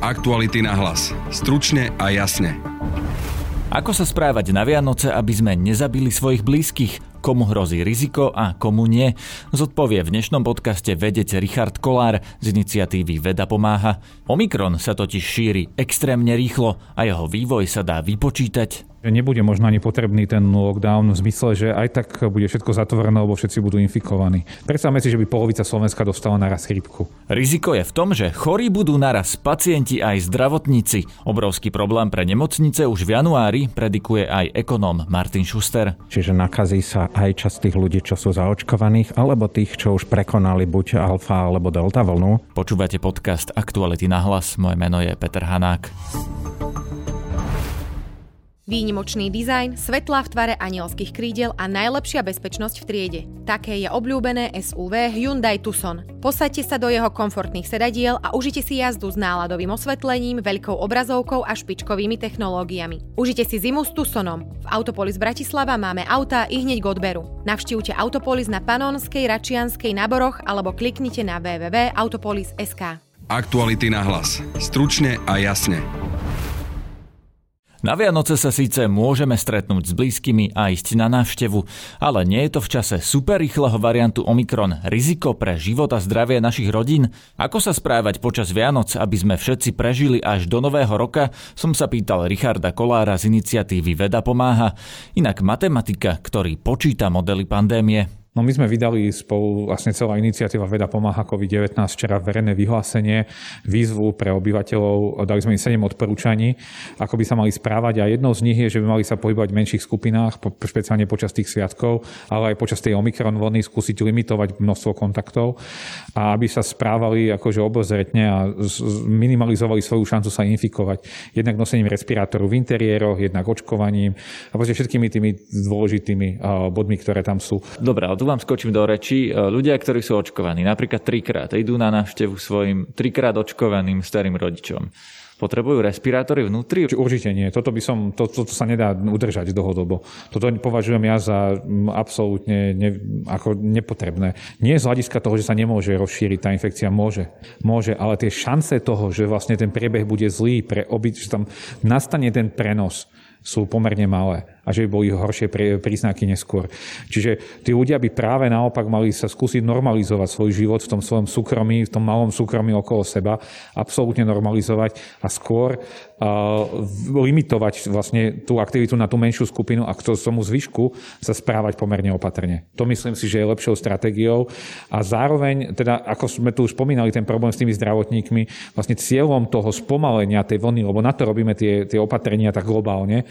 Aktuality na hlas. Stručne a jasne. Ako sa správať na Vianoce, aby sme nezabili svojich blízkych? Komu hrozí riziko a komu nie? Zodpovie v dnešnom podcaste vedec Richard Kolár z iniciatívy Veda pomáha. Omikron sa totiž šíri extrémne rýchlo a jeho vývoj sa dá vypočítať nebude možno ani potrebný ten lockdown v zmysle, že aj tak bude všetko zatvorené, lebo všetci budú infikovaní. Predstavme si, že by polovica Slovenska dostala naraz chrípku. Riziko je v tom, že chorí budú naraz pacienti aj zdravotníci. Obrovský problém pre nemocnice už v januári predikuje aj ekonóm Martin Schuster. Čiže nakazí sa aj časť tých ľudí, čo sú zaočkovaných, alebo tých, čo už prekonali buď alfa alebo delta vlnu. Počúvate podcast Aktuality na hlas. Moje meno je Peter Hanák. Výnimočný dizajn, svetlá v tvare anielských krídel a najlepšia bezpečnosť v triede. Také je obľúbené SUV Hyundai Tucson. Posaďte sa do jeho komfortných sedadiel a užite si jazdu s náladovým osvetlením, veľkou obrazovkou a špičkovými technológiami. Užite si zimu s Tucsonom. V Autopolis Bratislava máme auta i hneď k odberu. Navštívte Autopolis na Panonskej, Račianskej, Naboroch alebo kliknite na www.autopolis.sk. Aktuality na hlas. Stručne a jasne. Na Vianoce sa síce môžeme stretnúť s blízkymi a ísť na návštevu, ale nie je to v čase super rýchleho variantu Omikron riziko pre život a zdravie našich rodín? Ako sa správať počas Vianoc, aby sme všetci prežili až do nového roka, som sa pýtal Richarda Kolára z iniciatívy Veda pomáha, inak matematika, ktorý počíta modely pandémie. No my sme vydali spolu, vlastne celá iniciatíva Veda pomáha COVID-19 včera verejné vyhlásenie, výzvu pre obyvateľov, dali sme im 7 odporúčaní, ako by sa mali správať a jednou z nich je, že by mali sa pohybovať v menších skupinách, špeciálne počas tých sviatkov, ale aj počas tej Omikron vlny skúsiť limitovať množstvo kontaktov a aby sa správali akože obozretne a minimalizovali svoju šancu sa infikovať. Jednak nosením respirátoru v interiéroch, jednak očkovaním a proste všetkými tými dôležitými bodmi, ktoré tam sú. Dobre, tu vám skočím do reči. E, ľudia, ktorí sú očkovaní, napríklad trikrát, idú na návštevu svojim trikrát očkovaným starým rodičom. Potrebujú respirátory vnútri? Určite nie. Toto, by som, to, toto sa nedá udržať dlhodobo. Toto považujem ja za absolútne ne, ako nepotrebné. Nie z hľadiska toho, že sa nemôže rozšíriť tá infekcia. Môže. Môže, ale tie šance toho, že vlastne ten priebeh bude zlý, pre obi, že tam nastane ten prenos, sú pomerne malé a že by boli horšie príznaky neskôr. Čiže tí ľudia by práve naopak mali sa skúsiť normalizovať svoj život v tom svojom súkromí, v tom malom súkromí okolo seba, absolútne normalizovať a skôr limitovať vlastne tú aktivitu na tú menšiu skupinu a k tomu zvyšku sa správať pomerne opatrne. To myslím si, že je lepšou stratégiou a zároveň, teda ako sme tu už spomínali, ten problém s tými zdravotníkmi, vlastne cieľom toho spomalenia tej vlny, lebo na to robíme tie, tie opatrenia tak globálne,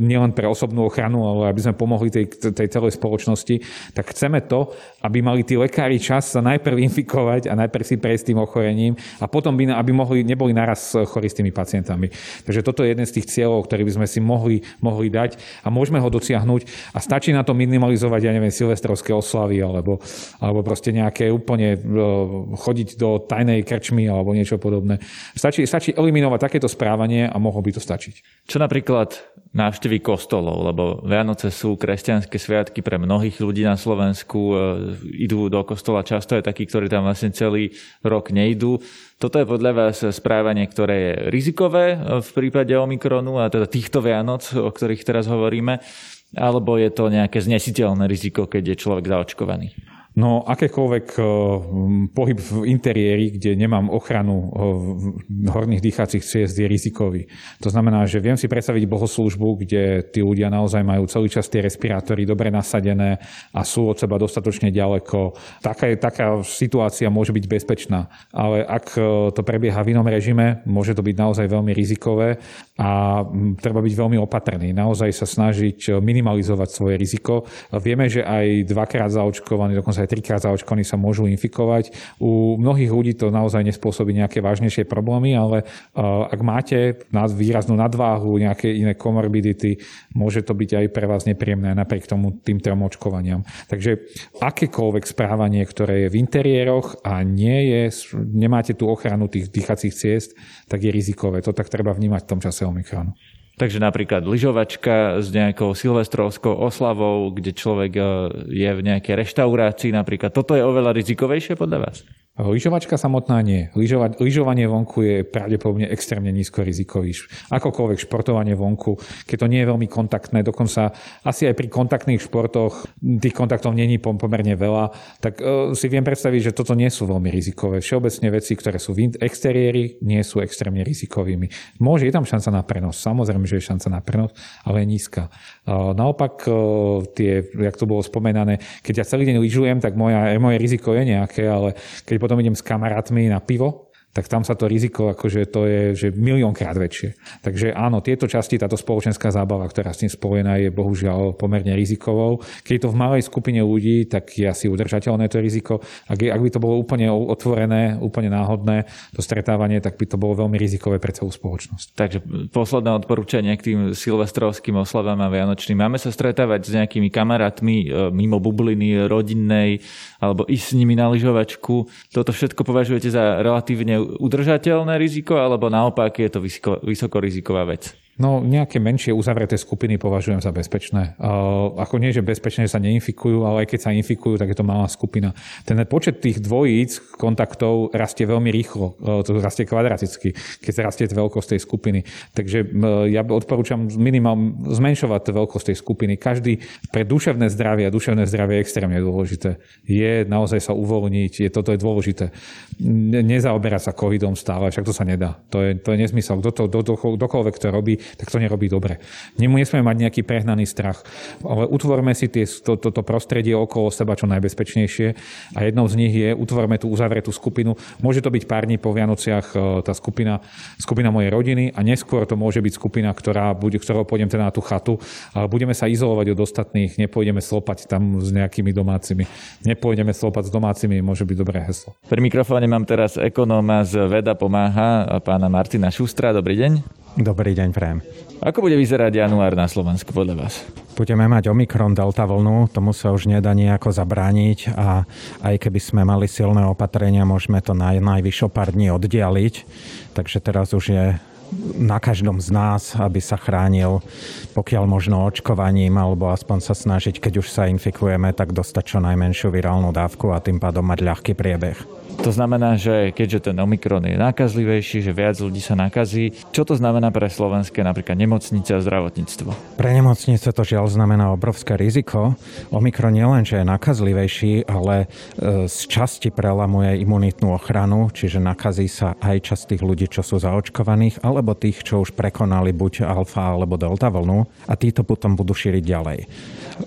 nielen pre osobnú ochranu, ale aby sme pomohli tej, tej celej spoločnosti, tak chceme to, aby mali tí lekári čas sa najprv infikovať a najprv si prejsť tým ochorením a potom by, aby mohli, neboli naraz chorí s tými pacientami. Takže toto je jeden z tých cieľov, ktorý by sme si mohli, mohli dať a môžeme ho dosiahnuť a stačí na to minimalizovať, ja neviem, silvestrovské oslavy alebo, alebo proste nejaké úplne e, chodiť do tajnej krčmy alebo niečo podobné. Stačí, stačí eliminovať takéto správanie a mohlo by to stačiť. Čo napríklad návštevy kostolov, lebo Vianoce sú kresťanské sviatky pre mnohých ľudí na Slovensku, e, idú do kostola často aj takí, ktorí tam vlastne celý rok nejdú. Toto je podľa vás správanie, ktoré je rizikové e, v prípade Omikronu a teda týchto Vianoc, o ktorých teraz hovoríme, alebo je to nejaké znesiteľné riziko, keď je človek zaočkovaný? No akékoľvek eh, pohyb v interiéri, kde nemám ochranu eh, horných dýchacích ciest, je rizikový. To znamená, že viem si predstaviť bohoslúžbu, kde tí ľudia naozaj majú celý čas tie respirátory dobre nasadené a sú od seba dostatočne ďaleko. Taká, taká situácia môže byť bezpečná. Ale ak eh, to prebieha v inom režime, môže to byť naozaj veľmi rizikové a hm, treba byť veľmi opatrný. Naozaj sa snažiť minimalizovať svoje riziko. Vieme, že aj dvakrát zaočkovaný, dokonca aj trikrát zaočkovaní sa môžu infikovať. U mnohých ľudí to naozaj nespôsobí nejaké vážnejšie problémy, ale ak máte výraznú nadváhu, nejaké iné komorbidity, môže to byť aj pre vás nepríjemné napriek tomu tým trom očkovaniam. Takže akékoľvek správanie, ktoré je v interiéroch a nie je, nemáte tú ochranu tých dýchacích ciest, tak je rizikové. To tak treba vnímať v tom čase Omikronu. Takže napríklad lyžovačka s nejakou silvestrovskou oslavou, kde človek e, je v nejakej reštaurácii napríklad. Toto je oveľa rizikovejšie podľa vás? Lyžovačka samotná nie. Lyžova, lyžovanie vonku je pravdepodobne extrémne nízko rizikový. Akokoľvek športovanie vonku, keď to nie je veľmi kontaktné, dokonca asi aj pri kontaktných športoch tých kontaktov není pomerne veľa, tak uh, si viem predstaviť, že toto nie sú veľmi rizikové. Všeobecne veci, ktoré sú v exteriéri, nie sú extrémne rizikovými. Môže, je tam šanca na prenos, samozrejme, že je šanca na prenos, ale je nízka. Uh, naopak, uh, tie, jak to bolo spomenané, keď ja celý deň lyžujem, tak moja, moje riziko je nejaké, ale keď potom idem s kamarátmi na pivo, tak tam sa to riziko akože to je že miliónkrát väčšie. Takže áno, tieto časti, táto spoločenská zábava, ktorá s tým spojená, je bohužiaľ pomerne rizikovou. Keď je to v malej skupine ľudí, tak je asi udržateľné to riziko. Ak, je, ak by to bolo úplne otvorené, úplne náhodné, to stretávanie, tak by to bolo veľmi rizikové pre celú spoločnosť. Takže posledné odporúčanie k tým silvestrovským oslavám a vianočným. Máme sa stretávať s nejakými kamarátmi e, mimo bubliny rodinnej alebo ísť s nimi na lyžovačku. Toto všetko považujete za relatívne udržateľné riziko, alebo naopak je to vysoko, vysokoriziková vec? No, nejaké menšie uzavreté skupiny považujem za bezpečné. Uh, ako nie, že bezpečne sa neinfikujú, ale aj keď sa infikujú, tak je to malá skupina. Ten počet tých dvojíc kontaktov rastie veľmi rýchlo. Uh, to rastie kvadraticky, keď rastie veľkosť tej skupiny. Takže uh, ja odporúčam minimálne zmenšovať veľkosť tej skupiny. Každý pre duševné zdravie a duševné zdravie je extrémne dôležité. Je naozaj sa uvoľniť, je, toto je dôležité. Nezaoberať sa covidom stále, však to sa nedá. To je, to je nezmysel. Kto to, do, do, dokoľvek to robí, tak to nerobí dobre. Nesmieme mať nejaký prehnaný strach, ale utvorme si tie, to, to, to prostredie okolo seba čo najbezpečnejšie a jednou z nich je, utvorme tú uzavretú skupinu. Môže to byť pár dní po Vianociach e, tá skupina, skupina mojej rodiny a neskôr to môže byť skupina, ktorá bude, ktorou pôjdem teda na tú chatu, ale budeme sa izolovať od ostatných, nepôjdeme slopať tam s nejakými domácimi. Nepôjdeme slopať s domácimi, môže byť dobré heslo. Pri mikrofóne mám teraz ekonóma z Veda pomáha, pána Martina Šustra. Dobrý deň. Dobrý deň, Prém. Ako bude vyzerať január na Slovensku podľa vás? Budeme mať Omikron delta vlnu, tomu sa už nedá nejako zabrániť a aj keby sme mali silné opatrenia, môžeme to naj, najvyššie pár dní oddialiť. Takže teraz už je na každom z nás, aby sa chránil pokiaľ možno očkovaním alebo aspoň sa snažiť, keď už sa infikujeme, tak dostať čo najmenšiu virálnu dávku a tým pádom mať ľahký priebeh. To znamená, že keďže ten Omikron je nákazlivejší, že viac ľudí sa nakazí, čo to znamená pre slovenské napríklad nemocnice a zdravotníctvo? Pre nemocnice to žiaľ znamená obrovské riziko. Omikron nie len, že je nakazlivejší, ale e, z časti prelamuje imunitnú ochranu, čiže nakazí sa aj časť tých ľudí, čo sú zaočkovaných, alebo tých, čo už prekonali buď alfa alebo delta vlnu a títo potom budú šíriť ďalej.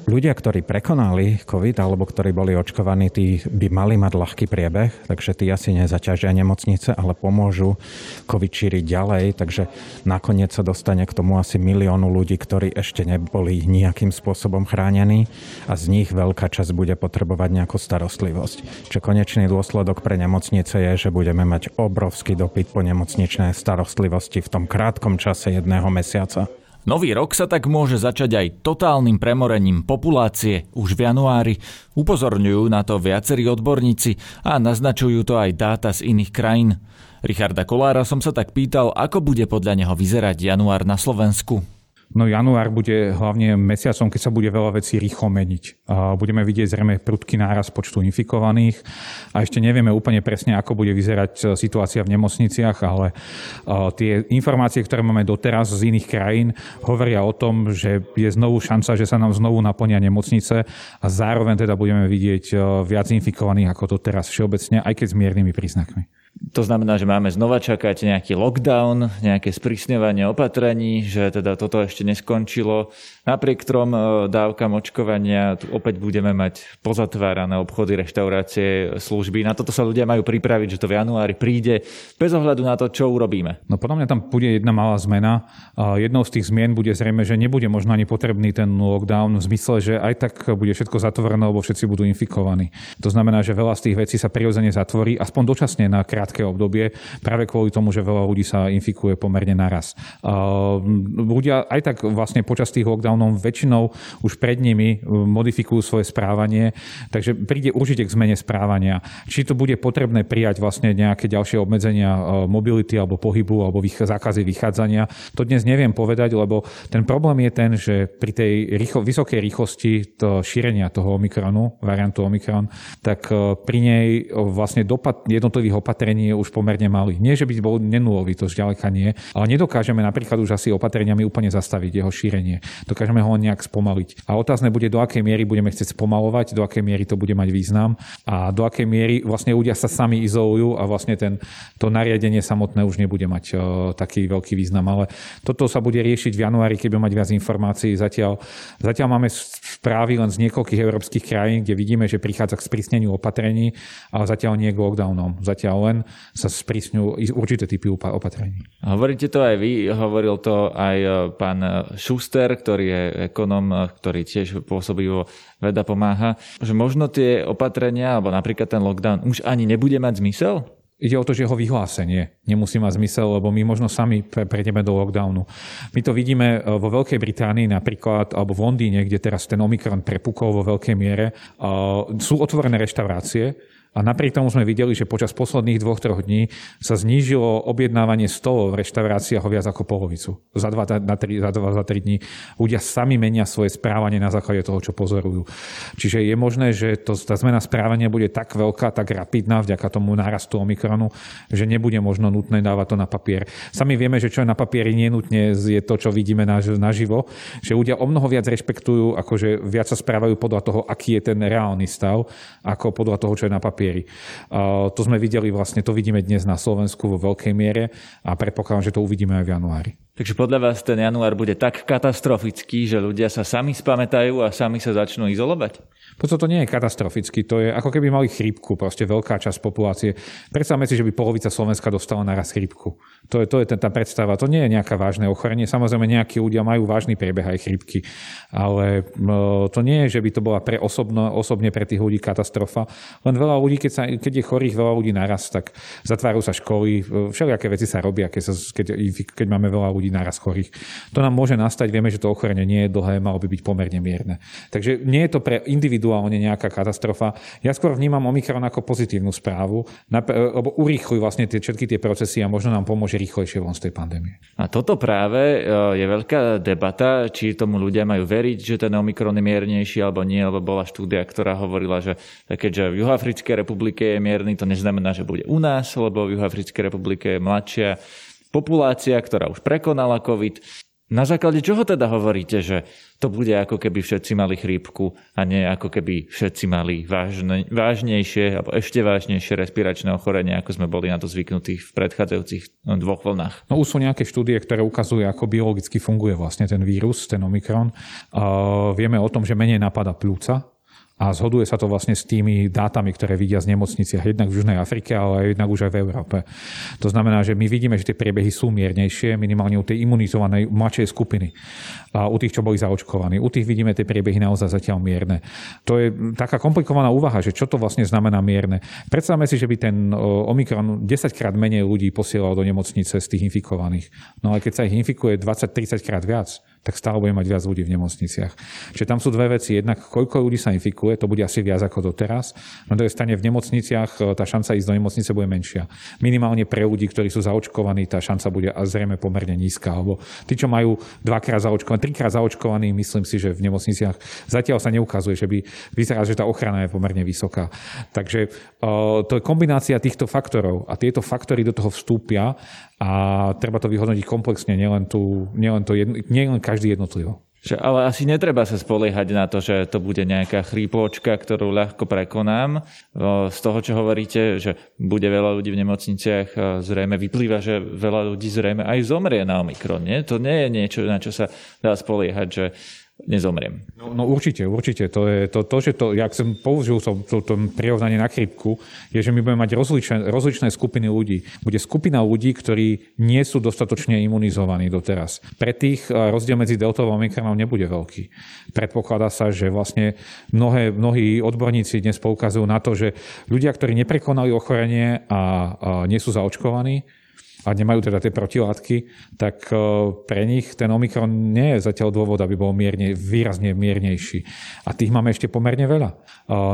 Ľudia, ktorí prekonali COVID alebo ktorí boli očkovaní, tí by mali mať ľahký priebeh, takže tí asi nezaťažia nemocnice, ale pomôžu COVID šíriť ďalej, takže nakoniec sa dostane k tomu asi miliónu ľudí, ktorí ešte neboli nejakým spôsobom chránení a z nich veľká časť bude potrebovať nejakú starostlivosť. Čiže konečný dôsledok pre nemocnice je, že budeme mať obrovský dopyt po nemocničnej starostlivosti v tom krátkom čase jedného mesiaca. Nový rok sa tak môže začať aj totálnym premorením populácie už v januári. Upozorňujú na to viacerí odborníci a naznačujú to aj dáta z iných krajín. Richarda Kolára som sa tak pýtal, ako bude podľa neho vyzerať január na Slovensku. No január bude hlavne mesiacom, keď sa bude veľa vecí rýchlo meniť. Budeme vidieť zrejme prudký náraz počtu infikovaných a ešte nevieme úplne presne, ako bude vyzerať e, situácia v nemocniciach, ale e, tie informácie, ktoré máme doteraz z iných krajín, hovoria o tom, že je znovu šanca, že sa nám znovu naplnia nemocnice a zároveň teda budeme vidieť e, viac infikovaných ako to všeobecne, aj keď s miernymi príznakmi. To znamená, že máme znova čakať nejaký lockdown, nejaké sprísňovanie opatrení, že teda toto ešte neskončilo. Napriek trom e, dávkam očkovania opäť budeme mať pozatvárané obchody, reštaurácie, služby. Na toto sa ľudia majú pripraviť, že to v januári príde, bez ohľadu na to, čo urobíme. No podľa mňa tam bude jedna malá zmena. Jednou z tých zmien bude zrejme, že nebude možno ani potrebný ten lockdown v zmysle, že aj tak bude všetko zatvorené, lebo všetci budú infikovaní. To znamená, že veľa z tých vecí sa prirodzene zatvorí, aspoň dočasne na krát krátke obdobie, práve kvôli tomu, že veľa ľudí sa infikuje pomerne naraz. Ľudia aj tak vlastne počas tých lockdownov väčšinou už pred nimi modifikujú svoje správanie, takže príde určite k zmene správania. Či to bude potrebné prijať vlastne nejaké ďalšie obmedzenia mobility alebo pohybu alebo zákazy vychádzania, to dnes neviem povedať, lebo ten problém je ten, že pri tej rýchlo, vysokej rýchlosti to šírenia toho Omikronu, variantu Omikron, tak pri nej vlastne dopad jednotlivých opatrení je už pomerne malý. Nie, že by bol nenulový, to zďaleka nie, ale nedokážeme napríklad už asi opatreniami úplne zastaviť jeho šírenie. Dokážeme ho nejak spomaliť. A otázne bude, do akej miery budeme chcieť spomalovať, do akej miery to bude mať význam a do akej miery vlastne ľudia sa sami izolujú a vlastne ten, to nariadenie samotné už nebude mať uh, taký veľký význam. Ale toto sa bude riešiť v januári, keď budeme mať viac informácií. Zatiaľ, zatiaľ máme správy len z niekoľkých európskych krajín, kde vidíme, že prichádza k sprísneniu opatrení, ale zatiaľ nie k lockdownom. Zatiaľ len sa sprísňujú určité typy opatrení. Hovoríte to aj vy, hovoril to aj e, pán Schuster, ktorý je ekonom, e, ktorý tiež pôsobí vo veda pomáha, že možno tie opatrenia, alebo napríklad ten lockdown už ani nebude mať zmysel? Ide o to, že jeho vyhlásenie nemusí mať zmysel, lebo my možno sami prejdeme do lockdownu. My to vidíme e, vo Veľkej Británii napríklad, alebo v Londýne, kde teraz ten Omikron prepukol vo veľkej miere. Sú otvorené reštaurácie, a napriek tomu sme videli, že počas posledných dvoch, troch dní sa znížilo objednávanie stolov v reštauráciách o viac ako polovicu. Za dva, na tri, za dva, za tri dní ľudia sami menia svoje správanie na základe toho, čo pozorujú. Čiže je možné, že to, tá zmena správania bude tak veľká, tak rapidná vďaka tomu nárastu Omikronu, že nebude možno nutné dávať to na papier. Sami vieme, že čo je na papieri, nenutne je to, čo vidíme naživo, že ľudia o mnoho viac rešpektujú, akože viac sa správajú podľa toho, aký je ten reálny stav, ako podľa toho, čo je na papieri papieri. To sme videli vlastne, to vidíme dnes na Slovensku vo veľkej miere a predpokladám, že to uvidíme aj v januári. Takže podľa vás ten január bude tak katastrofický, že ľudia sa sami spamätajú a sami sa začnú izolovať? Potom to nie je katastroficky, to je ako keby mali chrípku, proste veľká časť populácie. Predstavme si, že by polovica Slovenska dostala naraz chrípku. To je, to je tá predstava. To nie je nejaká vážne ochorenie. Samozrejme, nejakí ľudia majú vážny priebeh aj chrípky. Ale to nie je, že by to bola pre osobno, osobne pre tých ľudí katastrofa. Len veľa ľudí, keď, sa, keď je chorých veľa ľudí naraz, tak zatvárajú sa školy, všelijaké veci sa robia, keď, sa, keď, keď máme veľa ľudí naraz chorých. To nám môže nastať, vieme, že to ochorenie nie je dlhé, malo by byť pomerne mierne. Takže nie je to pre individuálne nejaká katastrofa. Ja skôr vnímam Omikron ako pozitívnu správu, lebo urýchľujú vlastne tie, všetky tie procesy a možno nám pomôže rýchlejšie von z tej pandémie. A toto práve e, je veľká debata, či tomu ľudia majú veriť, že ten Omikron je miernejší alebo nie, lebo bola štúdia, ktorá hovorila, že keďže v Juhoafrickej republike je mierny, to neznamená, že bude u nás, lebo v Juhoafrickej republike je mladšia populácia, ktorá už prekonala COVID. Na základe čoho teda hovoríte, že to bude ako keby všetci mali chrípku a nie ako keby všetci mali vážne, vážnejšie alebo ešte vážnejšie respiračné ochorenie, ako sme boli na to zvyknutí v predchádzajúcich no, dvoch vlnách? No už sú nejaké štúdie, ktoré ukazujú, ako biologicky funguje vlastne ten vírus, ten Omikron. Uh, vieme o tom, že menej napada pľúca, a zhoduje sa to vlastne s tými dátami, ktoré vidia z nemocniciach, jednak v Južnej Afrike, ale jednak už aj v Európe. To znamená, že my vidíme, že tie priebehy sú miernejšie, minimálne u tej imunizovanej mladšej skupiny, a u tých, čo boli zaočkovaní. U tých vidíme tie priebehy naozaj zatiaľ mierne. To je taká komplikovaná úvaha, že čo to vlastne znamená mierne. Predstavme si, že by ten Omikron 10 krát menej ľudí posielal do nemocnice z tých infikovaných. No ale keď sa ich infikuje 20-30 krát viac, tak stále bude mať viac ľudí v nemocniciach. Čiže tam sú dve veci. Jednak, koľko ľudí sa infikuje, to bude asi viac ako doteraz. Na druhej strane v nemocniciach e, tá šanca ísť do nemocnice bude menšia. Minimálne pre ľudí, ktorí sú zaočkovaní, tá šanca bude a zrejme pomerne nízka. Alebo tí, čo majú dvakrát zaočkovaní, trikrát zaočkovaní, myslím si, že v nemocniciach zatiaľ sa neukazuje, že by vyzerá, že tá ochrana je pomerne vysoká. Takže uh, to je kombinácia týchto faktorov a tieto faktory do toho vstúpia a treba to vyhodnotiť komplexne, nielen, tu, nielen, to jedno, nielen každý jednotlivo. Že, ale asi netreba sa spoliehať na to, že to bude nejaká chrípočka, ktorú ľahko prekonám. Z toho, čo hovoríte, že bude veľa ľudí v nemocniciach, zrejme vyplýva, že veľa ľudí zrejme aj zomrie na Omikron. Nie? To nie je niečo, na čo sa dá spoliehať, že nezomriem. No, no určite, určite. To je to, to že to, jak som použil som to, to prirovnanie na chrypku, je, že my budeme mať rozličné, rozličné skupiny ľudí. Bude skupina ľudí, ktorí nie sú dostatočne imunizovaní doteraz. Pre tých rozdiel medzi deltou a omikronom nebude veľký. Predpokladá sa, že vlastne mnohé, mnohí odborníci dnes poukazujú na to, že ľudia, ktorí neprekonali ochorenie a, a nie sú zaočkovaní, a nemajú teda tie protilátky, tak e, pre nich ten Omikron nie je zatiaľ dôvod, aby bol mierne, výrazne miernejší. A tých máme ešte pomerne veľa. E,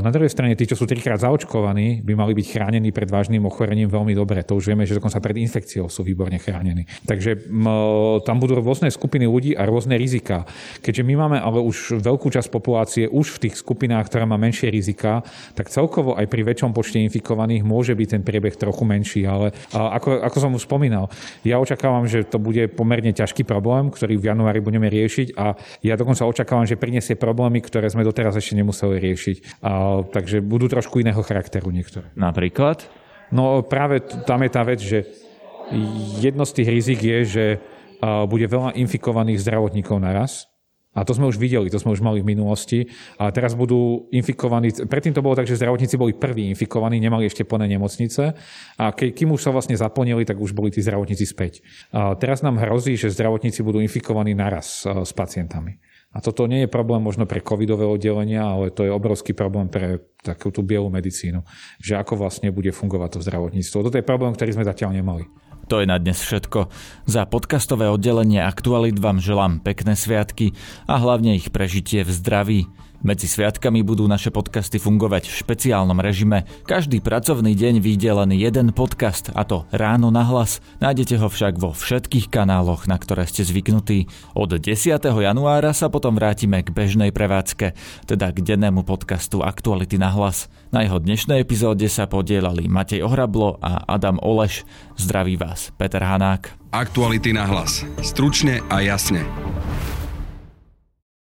na druhej strane, tí, čo sú trikrát zaočkovaní, by mali byť chránení pred vážnym ochorením veľmi dobre. To už vieme, že dokonca pred infekciou sú výborne chránení. Takže tam budú rôzne skupiny ľudí a rôzne rizika. Keďže my máme ale už veľkú časť populácie už v tých skupinách, ktoré má menšie rizika, tak celkovo aj pri väčšom počte infikovaných môže byť ten priebeh trochu menší. Ale ako, ako som už spomínal, spomínal. Ja očakávam, že to bude pomerne ťažký problém, ktorý v januári budeme riešiť a ja dokonca očakávam, že prinesie problémy, ktoré sme doteraz ešte nemuseli riešiť. A, takže budú trošku iného charakteru niektoré. Napríklad? No práve tam je tá vec, že jedno z tých rizik je, že bude veľa infikovaných zdravotníkov naraz a to sme už videli, to sme už mali v minulosti. A teraz budú infikovaní, predtým to bolo tak, že zdravotníci boli prví infikovaní, nemali ešte plné nemocnice. A ke, kým už sa vlastne zaplnili, tak už boli tí zdravotníci späť. A teraz nám hrozí, že zdravotníci budú infikovaní naraz e, s pacientami. A toto nie je problém možno pre covidové oddelenia, ale to je obrovský problém pre takú tú bielu medicínu. Že ako vlastne bude fungovať to zdravotníctvo. Toto je problém, ktorý sme zatiaľ nemali. To je na dnes všetko. Za podcastové oddelenie Aktualit vám želám pekné sviatky a hlavne ich prežitie v zdraví. Medzi sviatkami budú naše podcasty fungovať v špeciálnom režime. Každý pracovný deň vyjde len jeden podcast, a to Ráno na hlas. Nájdete ho však vo všetkých kanáloch, na ktoré ste zvyknutí. Od 10. januára sa potom vrátime k bežnej prevádzke, teda k dennému podcastu Aktuality na hlas. Na jeho dnešnej epizóde sa podielali Matej Ohrablo a Adam Oleš. Zdraví vás Peter Hanák. Aktuality na hlas. Stručne a jasne.